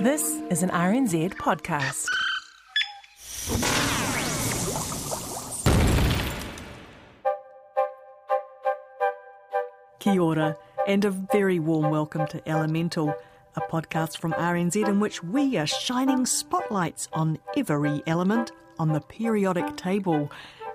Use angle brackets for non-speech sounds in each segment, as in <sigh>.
This is an RNZ podcast. Kia ora, and a very warm welcome to Elemental, a podcast from RNZ in which we are shining spotlights on every element on the periodic table.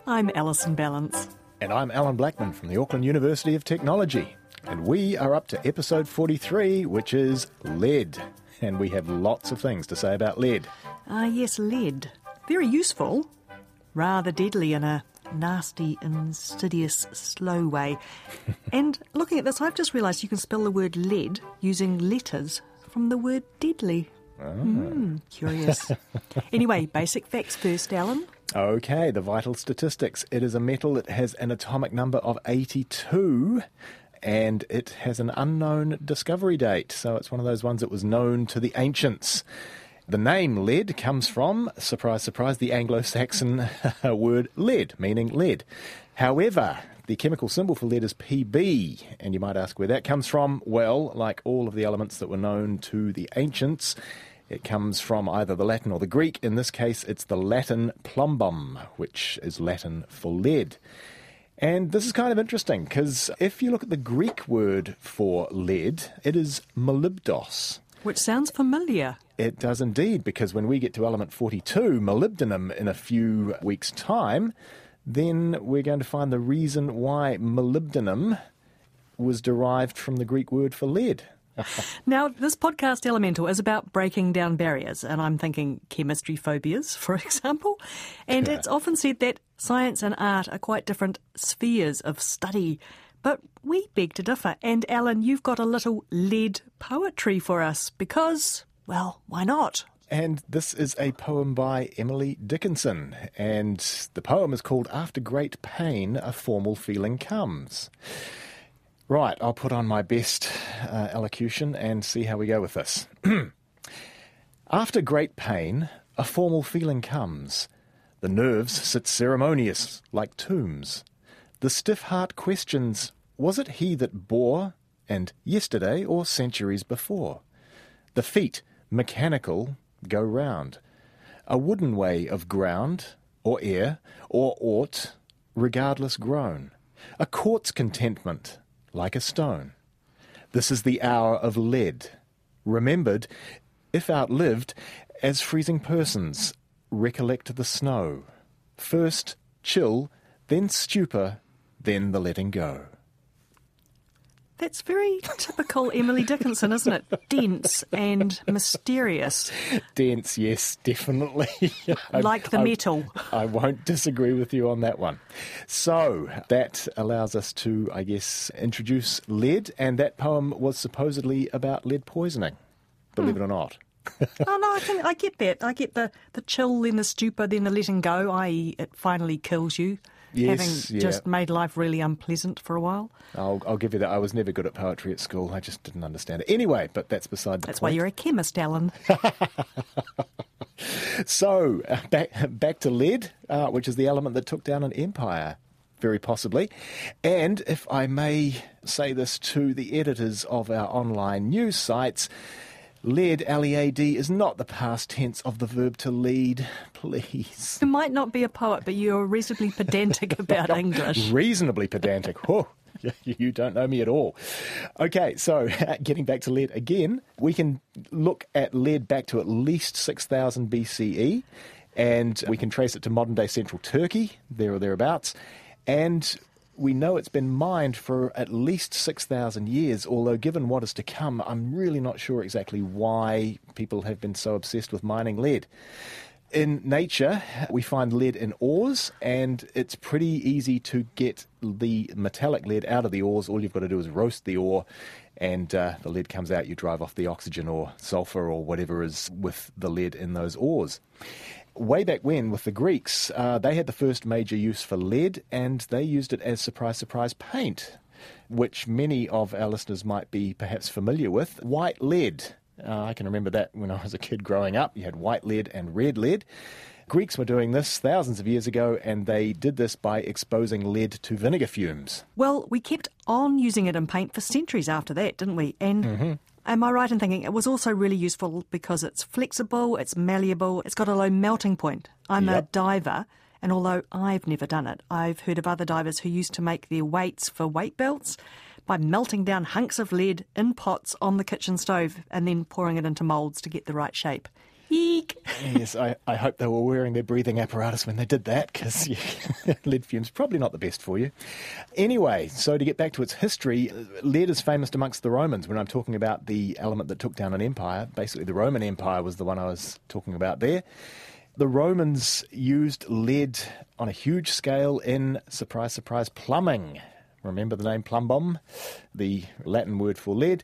I'm Alison Ballance. And I'm Alan Blackman from the Auckland University of Technology. And we are up to episode 43, which is lead. And we have lots of things to say about lead. Ah, yes, lead. Very useful, rather deadly in a nasty, insidious, slow way. <laughs> and looking at this, I've just realised you can spell the word lead using letters from the word deadly. Hmm, curious. <laughs> anyway, basic facts first, Alan. Okay, the vital statistics. It is a metal that has an atomic number of 82 and it has an unknown discovery date. So it's one of those ones that was known to the ancients. The name lead comes from, surprise, surprise, the Anglo Saxon <laughs> word lead, meaning lead. However, the chemical symbol for lead is Pb, and you might ask where that comes from. Well, like all of the elements that were known to the ancients, it comes from either the Latin or the Greek. In this case, it's the Latin plumbum, which is Latin for lead. And this is kind of interesting because if you look at the Greek word for lead, it is molybdos. Which sounds familiar. It does indeed, because when we get to element 42, molybdenum, in a few weeks' time, then we're going to find the reason why molybdenum was derived from the Greek word for lead. <laughs> Now, this podcast Elemental is about breaking down barriers, and I'm thinking chemistry phobias, for <laughs> example. And it's often said that science and art are quite different spheres of study. But we beg to differ. And Alan, you've got a little lead poetry for us because, well, why not? And this is a poem by Emily Dickinson. And the poem is called After Great Pain, a Formal Feeling Comes. Right, I'll put on my best uh, elocution and see how we go with this. <clears throat> After great pain, a formal feeling comes. The nerves sit ceremonious, like tombs. The stiff heart questions, was it he that bore, and yesterday or centuries before? The feet, mechanical, go round. A wooden way of ground, or air, or aught, regardless grown. A quartz contentment, like a stone. This is the hour of lead, remembered, if outlived, as freezing persons recollect the snow. First chill, then stupor, then the letting go. That's very typical Emily Dickinson, isn't it? Dense and mysterious, Dense, yes, definitely. <laughs> Like the I- metal. I won't disagree with you on that one. So that allows us to, I guess, introduce lead, and that poem was supposedly about lead poisoning, believe it or not. Oh no, I think I get that. I get the, the chill, then the stupor, then the letting go, i.e., it finally kills you. Yes, having yeah. just made life really unpleasant for a while. I'll, I'll give you that. I was never good at poetry at school. I just didn't understand it. Anyway, but that's beside the point. That's why you're a chemist, Alan. <laughs> So uh, back back to lead, uh, which is the element that took down an empire, very possibly. And if I may say this to the editors of our online news sites, lead L-E-A-D is not the past tense of the verb to lead. <laughs> Please, You might not be a poet, but you're reasonably pedantic about <laughs> English. reasonably pedantic. Whoa. <laughs> Oh, you don't know me at all. Okay, so getting back to lead again, we can look at lead back to at least 6000 BCE, E, and we can trace it to modern day central Turkey, there or thereabouts. And we know it's been mined for at least 6,000 years, although given what is to come, I'm really not sure exactly why people have been so obsessed with mining lead. In nature, we find lead in ores, and it's pretty easy to get the metallic lead out of the ores. All you've got to do is roast the ore, and uh, the lead comes out. You drive off the oxygen or sulfur or whatever is with the lead in those ores. Way back when, with the Greeks, uh, they had the first major use for lead, and they used it as surprise, surprise paint, which many of our listeners might be perhaps familiar with. White lead. Uh, I can remember that when I was a kid growing up. You had white lead and red lead. Greeks were doing this thousands of years ago, and they did this by exposing lead to vinegar fumes. Well, we kept on using it in paint for centuries after that, didn't we? And Mm-hmm. Am I right in thinking it was also really useful because it's flexible, it's malleable, it's got a low melting point? I'm a diver, and although I've never done it, I've heard of other divers who used to make their weights for weight belts by melting down hunks of lead in pots on the kitchen stove and then pouring it into moulds to get the right shape. Eek! yes, I, I hope they were wearing their breathing apparatus when they did that because <laughs> yeah, lead fumes probably not the best for you. Anyway, so to get back to its history, lead is famous amongst the Romans. When I'm talking about the element that took down an empire, basically the Roman Empire was the one I was talking about there. The Romans used lead on a huge scale in, surprise, surprise, plumbing. Remember the name plumbum, the Latin word for lead,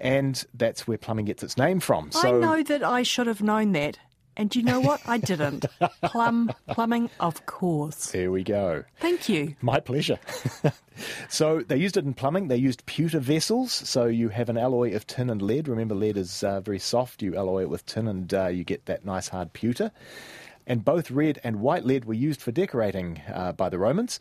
and that's where plumbing gets its name from. So I know that I should have known that. And you know what? I didn't. <laughs> Plum, plumbing, of course. there we go. Thank you. My pleasure. <laughs> so they used it in plumbing. They used pewter vessels. So you have an alloy of tin and lead. Remember, lead is uh, very soft. You alloy it with tin and uh, you get that nice hard pewter. And both red and white lead were used for decorating uh, by the Romans.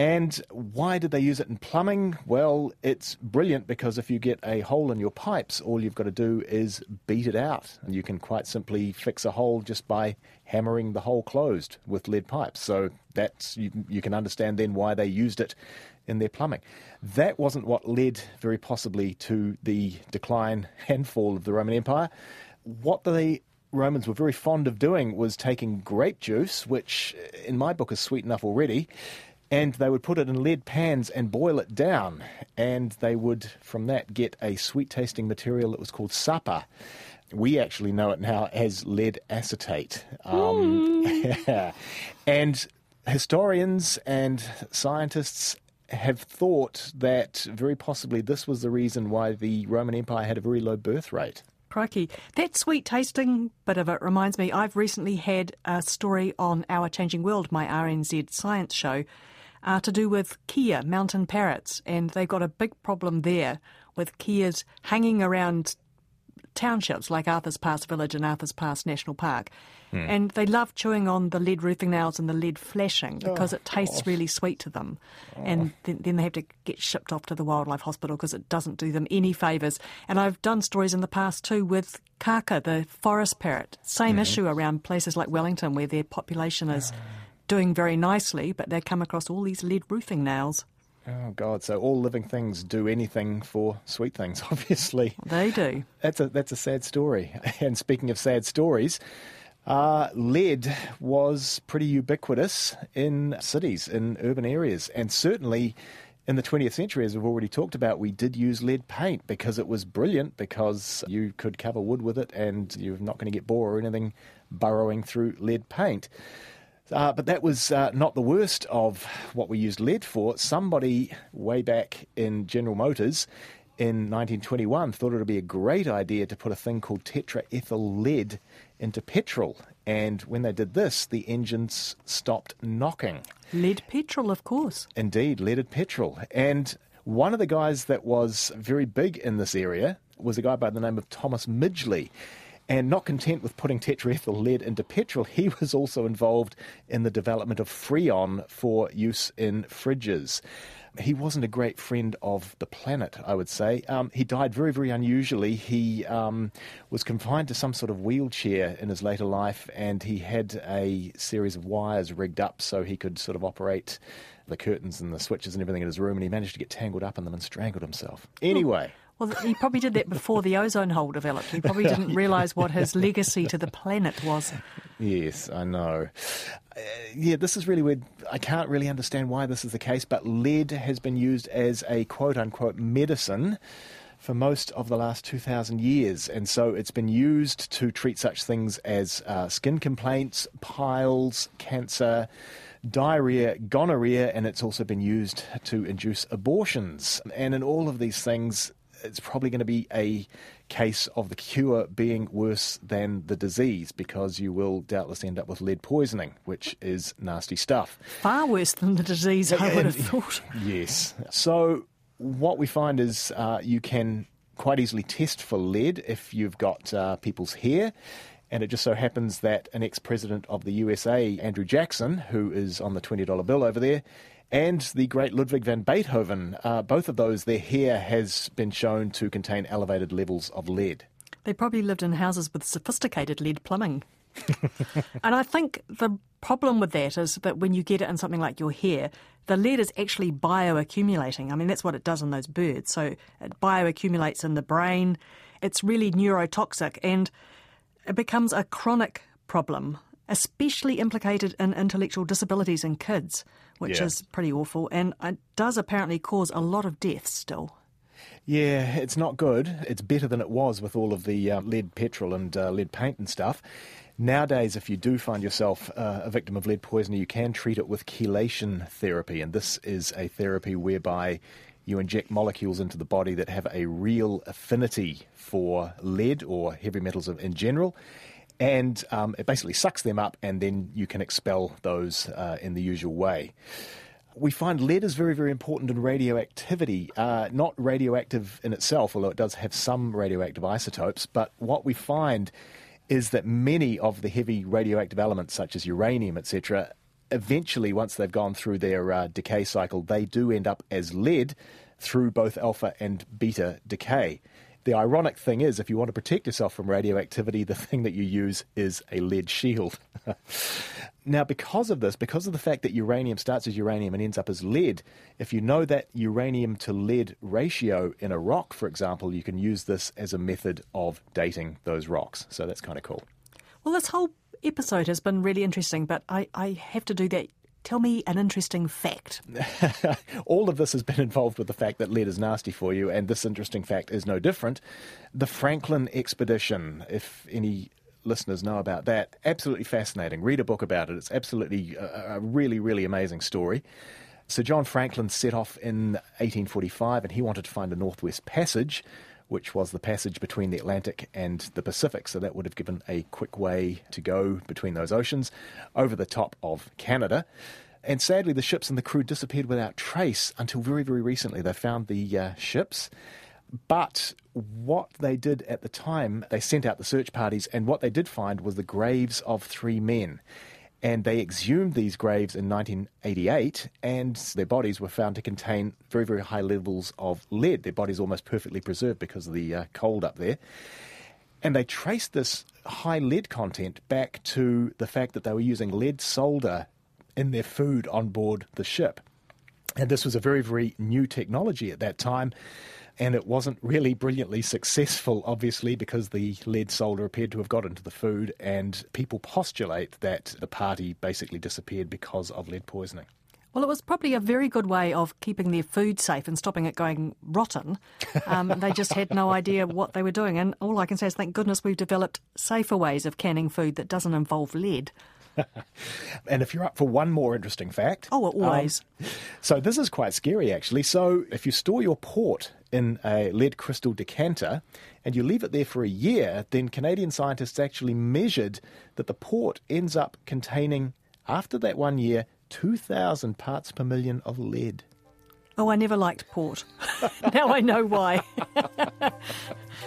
And why did they use it in plumbing? Well, it's brilliant because if you get a hole in your pipes, all you've got to do is beat it out. And you can quite simply fix a hole just by hammering the hole closed with lead pipes. So that's you, you can understand then why they used it in their plumbing. That wasn't what led very possibly to the decline <laughs> and fall of the Roman Empire. What the Romans were very fond of doing was taking grape juice, which in my book is sweet enough already, and they would put it in lead pans and boil it down. And they would, from that, get a sweet tasting material that was called sapa. We actually know it now as lead acetate. Um, <laughs> and historians and scientists have thought that very possibly this was the reason why the Roman Empire had a very low birth rate. Crikey. That sweet tasting bit of it reminds me, I've recently had a story on Our Changing World, my RNZ science show, uh, to do with Kea mountain parrots. And they've got a big problem there with Keas hanging around townships like Arthur's Pass Village and Arthur's Pass National Park. Hmm. And they love chewing on the lead roofing nails and the lead flashing oh, because it tastes really sweet to them. Oh. And then, then they have to get shipped off to the wildlife hospital because it doesn't do them any favours. And I've done stories in the past too with Kaka, the forest parrot. Same mm-hmm. issue around places like Wellington where their population is ah. Doing very nicely, but they come across all these lead roofing nails. Oh God! So all living things do anything for sweet things. <laughs> Obviously, They do. that's a that's a sad story. <laughs> And speaking of sad stories, uh, lead was pretty ubiquitous in cities, in urban areas, and certainly in the 20th century, as we've already talked about, we did use lead paint because it was brilliant because you could cover wood with it, and you're not going to get borer or anything burrowing through lead paint. Uh, but that was uh, not the worst of what we used lead for. Somebody way back in General Motors in 1921 thought it would be a great idea to put a thing called tetraethyl lead into petrol. And when they did this, the engines stopped knocking. Lead petrol, of course. Indeed, leaded petrol. And one of the guys that was very big in this area was a guy by the name of Thomas Midgley. And not content with putting tetraethyl lead into petrol, he <laughs> was also involved in the development of Freon for use in fridges. He wasn't a great friend of the planet, I would say. Um, he died very, very unusually. He um, was confined to some sort of wheelchair in his later life, and he had a series of wires rigged up so he could sort of operate the curtains and the switches and everything in his room, and he managed to get tangled up in them and strangled himself. Anyway. Well, he probably did that before the ozone hole developed. He probably didn't realise what his legacy to the planet was. Yes, I know. Uh, yeah, this is really weird. I can't really understand why this is the case, but lead has been used as a quote unquote medicine for most of the last 2,000 years. And so it's been used to treat such things as uh, skin complaints, piles, cancer, diarrhea, gonorrhea, and it's also been used to induce abortions. And in all of these things, it's probably going to be a case of the cure being worse than the disease because you will doubtless end up with lead poisoning, which is nasty stuff. Far worse than the disease, I would have thought. <laughs> Yes. So what we find is uh, you can quite easily test for lead if you've got uh, people's hair. And it just so happens that an ex president of the USA, Andrew Jackson, who is on the $20 bill over there, and the great Ludwig van Beethoven, uh, both of those, their hair has been shown to contain elevated levels of lead. They probably lived in houses with sophisticated lead plumbing. <laughs> and I think the problem with that is that when you get it in something like your hair, the lead is actually bioaccumulating. I mean, that's what it does in those birds. So it bioaccumulates in the brain. It's really neurotoxic and it becomes a chronic problem, especially implicated in intellectual disabilities in kids, which Yeah. is pretty awful. And it does apparently cause a lot of deaths still. Yeah, it's not good. It's better than it was with all of the uh, lead petrol and uh, lead paint and stuff. Nowadays, if you do find yourself uh, a victim of lead poisoning, you can treat it with chelation therapy. And this is a therapy whereby you inject molecules into the body that have a real affinity for lead or heavy metals in general. And um, it basically sucks them up, and then you can expel those uh, in the usual way. We find lead is very, very important in radioactivity. Uh, not radioactive in itself, although it does have some radioactive isotopes. But what we find is that many of the heavy radioactive elements, such as uranium, etc., eventually, once they've gone through their uh, decay cycle, they do end up as lead through both alpha and beta decay. The ironic thing is, if you want to protect yourself from radioactivity, the <laughs> thing that you use is a lead shield. <laughs> now, because of this, because of the fact that uranium starts as uranium and ends up as lead, if you know that uranium to lead ratio in a rock, for example, you can use this as a method of dating those rocks. So that's kind of cool. Well, this whole episode has been really interesting, but I, I have to do that. Tell me an interesting fact. <laughs> All of this has been involved with the fact that lead is nasty for you, and this interesting fact is no different. The Franklin expedition, if any listeners know about that, absolutely fascinating. Read a book about it. It's absolutely a, a really, really amazing story. Sir John Franklin set off in 1845 and he wanted to find the Northwest Passage, which was the passage between the Atlantic and the Pacific. So that would have given a quick way to go between those oceans over the top of Canada. And sadly, the ships and the crew disappeared without trace until very, very recently. They found the uh, ships. But what they did at the time, they sent out the search parties, and what they did find was the graves of three men. And they exhumed these graves in 1988, and their bodies were found to contain very, very high levels of lead. Their bodies almost perfectly preserved because of the uh, cold up there. And they traced this high lead content back to the fact that they were using lead solder in their food on board the ship. And this was a very, very new technology at that time. And it wasn't really brilliantly successful, obviously, because the lead solder appeared to have got into the food. And people postulate that the party basically disappeared because of lead poisoning. Well, it was probably a very good way of keeping their food safe and stopping it going rotten. Um, <laughs> they just had no idea what they were doing. And all I can say is thank goodness we've developed safer ways of canning food that doesn't involve lead. <laughs> And if you're up for one more interesting fact. Oh, always. um, so this is quite scary, actually. So if you store your port in a lead crystal decanter and you leave it there for a year, then Canadian scientists actually measured that the port ends up containing, after that one year, 2,000 parts per million of lead. Oh, I never liked port. <laughs> now I know why. <laughs>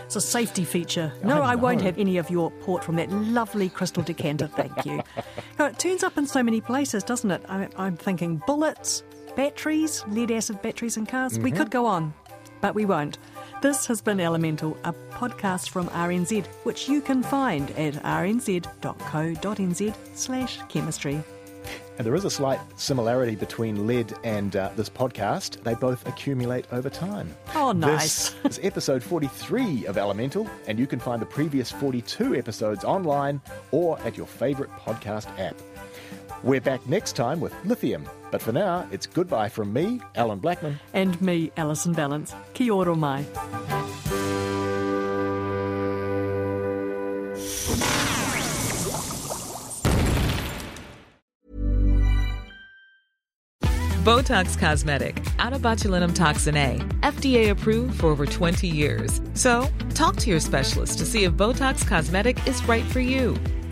it's a safety feature. No, I, won't have any of your port from that lovely crystal decanter, thank you. <laughs> Oh, it turns up in so many places, doesn't it? I, I'm thinking bullets, batteries, lead acid batteries in cars. We mm-hmm. could go on, but we won't. This has been Elemental, a podcast from RNZ, which you can find at rnz.co.nz slash chemistry. And there is a slight similarity between lead and uh, this podcast. They both accumulate over time. Oh, nice. This <laughs> is episode 43 of Elemental, and you can find the previous 42 episodes online or at your favourite podcast app. We're back next time with lithium. But for now, it's goodbye from me, Alan Blackman. And me, Alison Ballance. Kia ora mai. Botox Cosmetic, out of botulinum toxin A, FDA approved for over 20 years. So, talk to your specialist to see if Botox Cosmetic is right for you.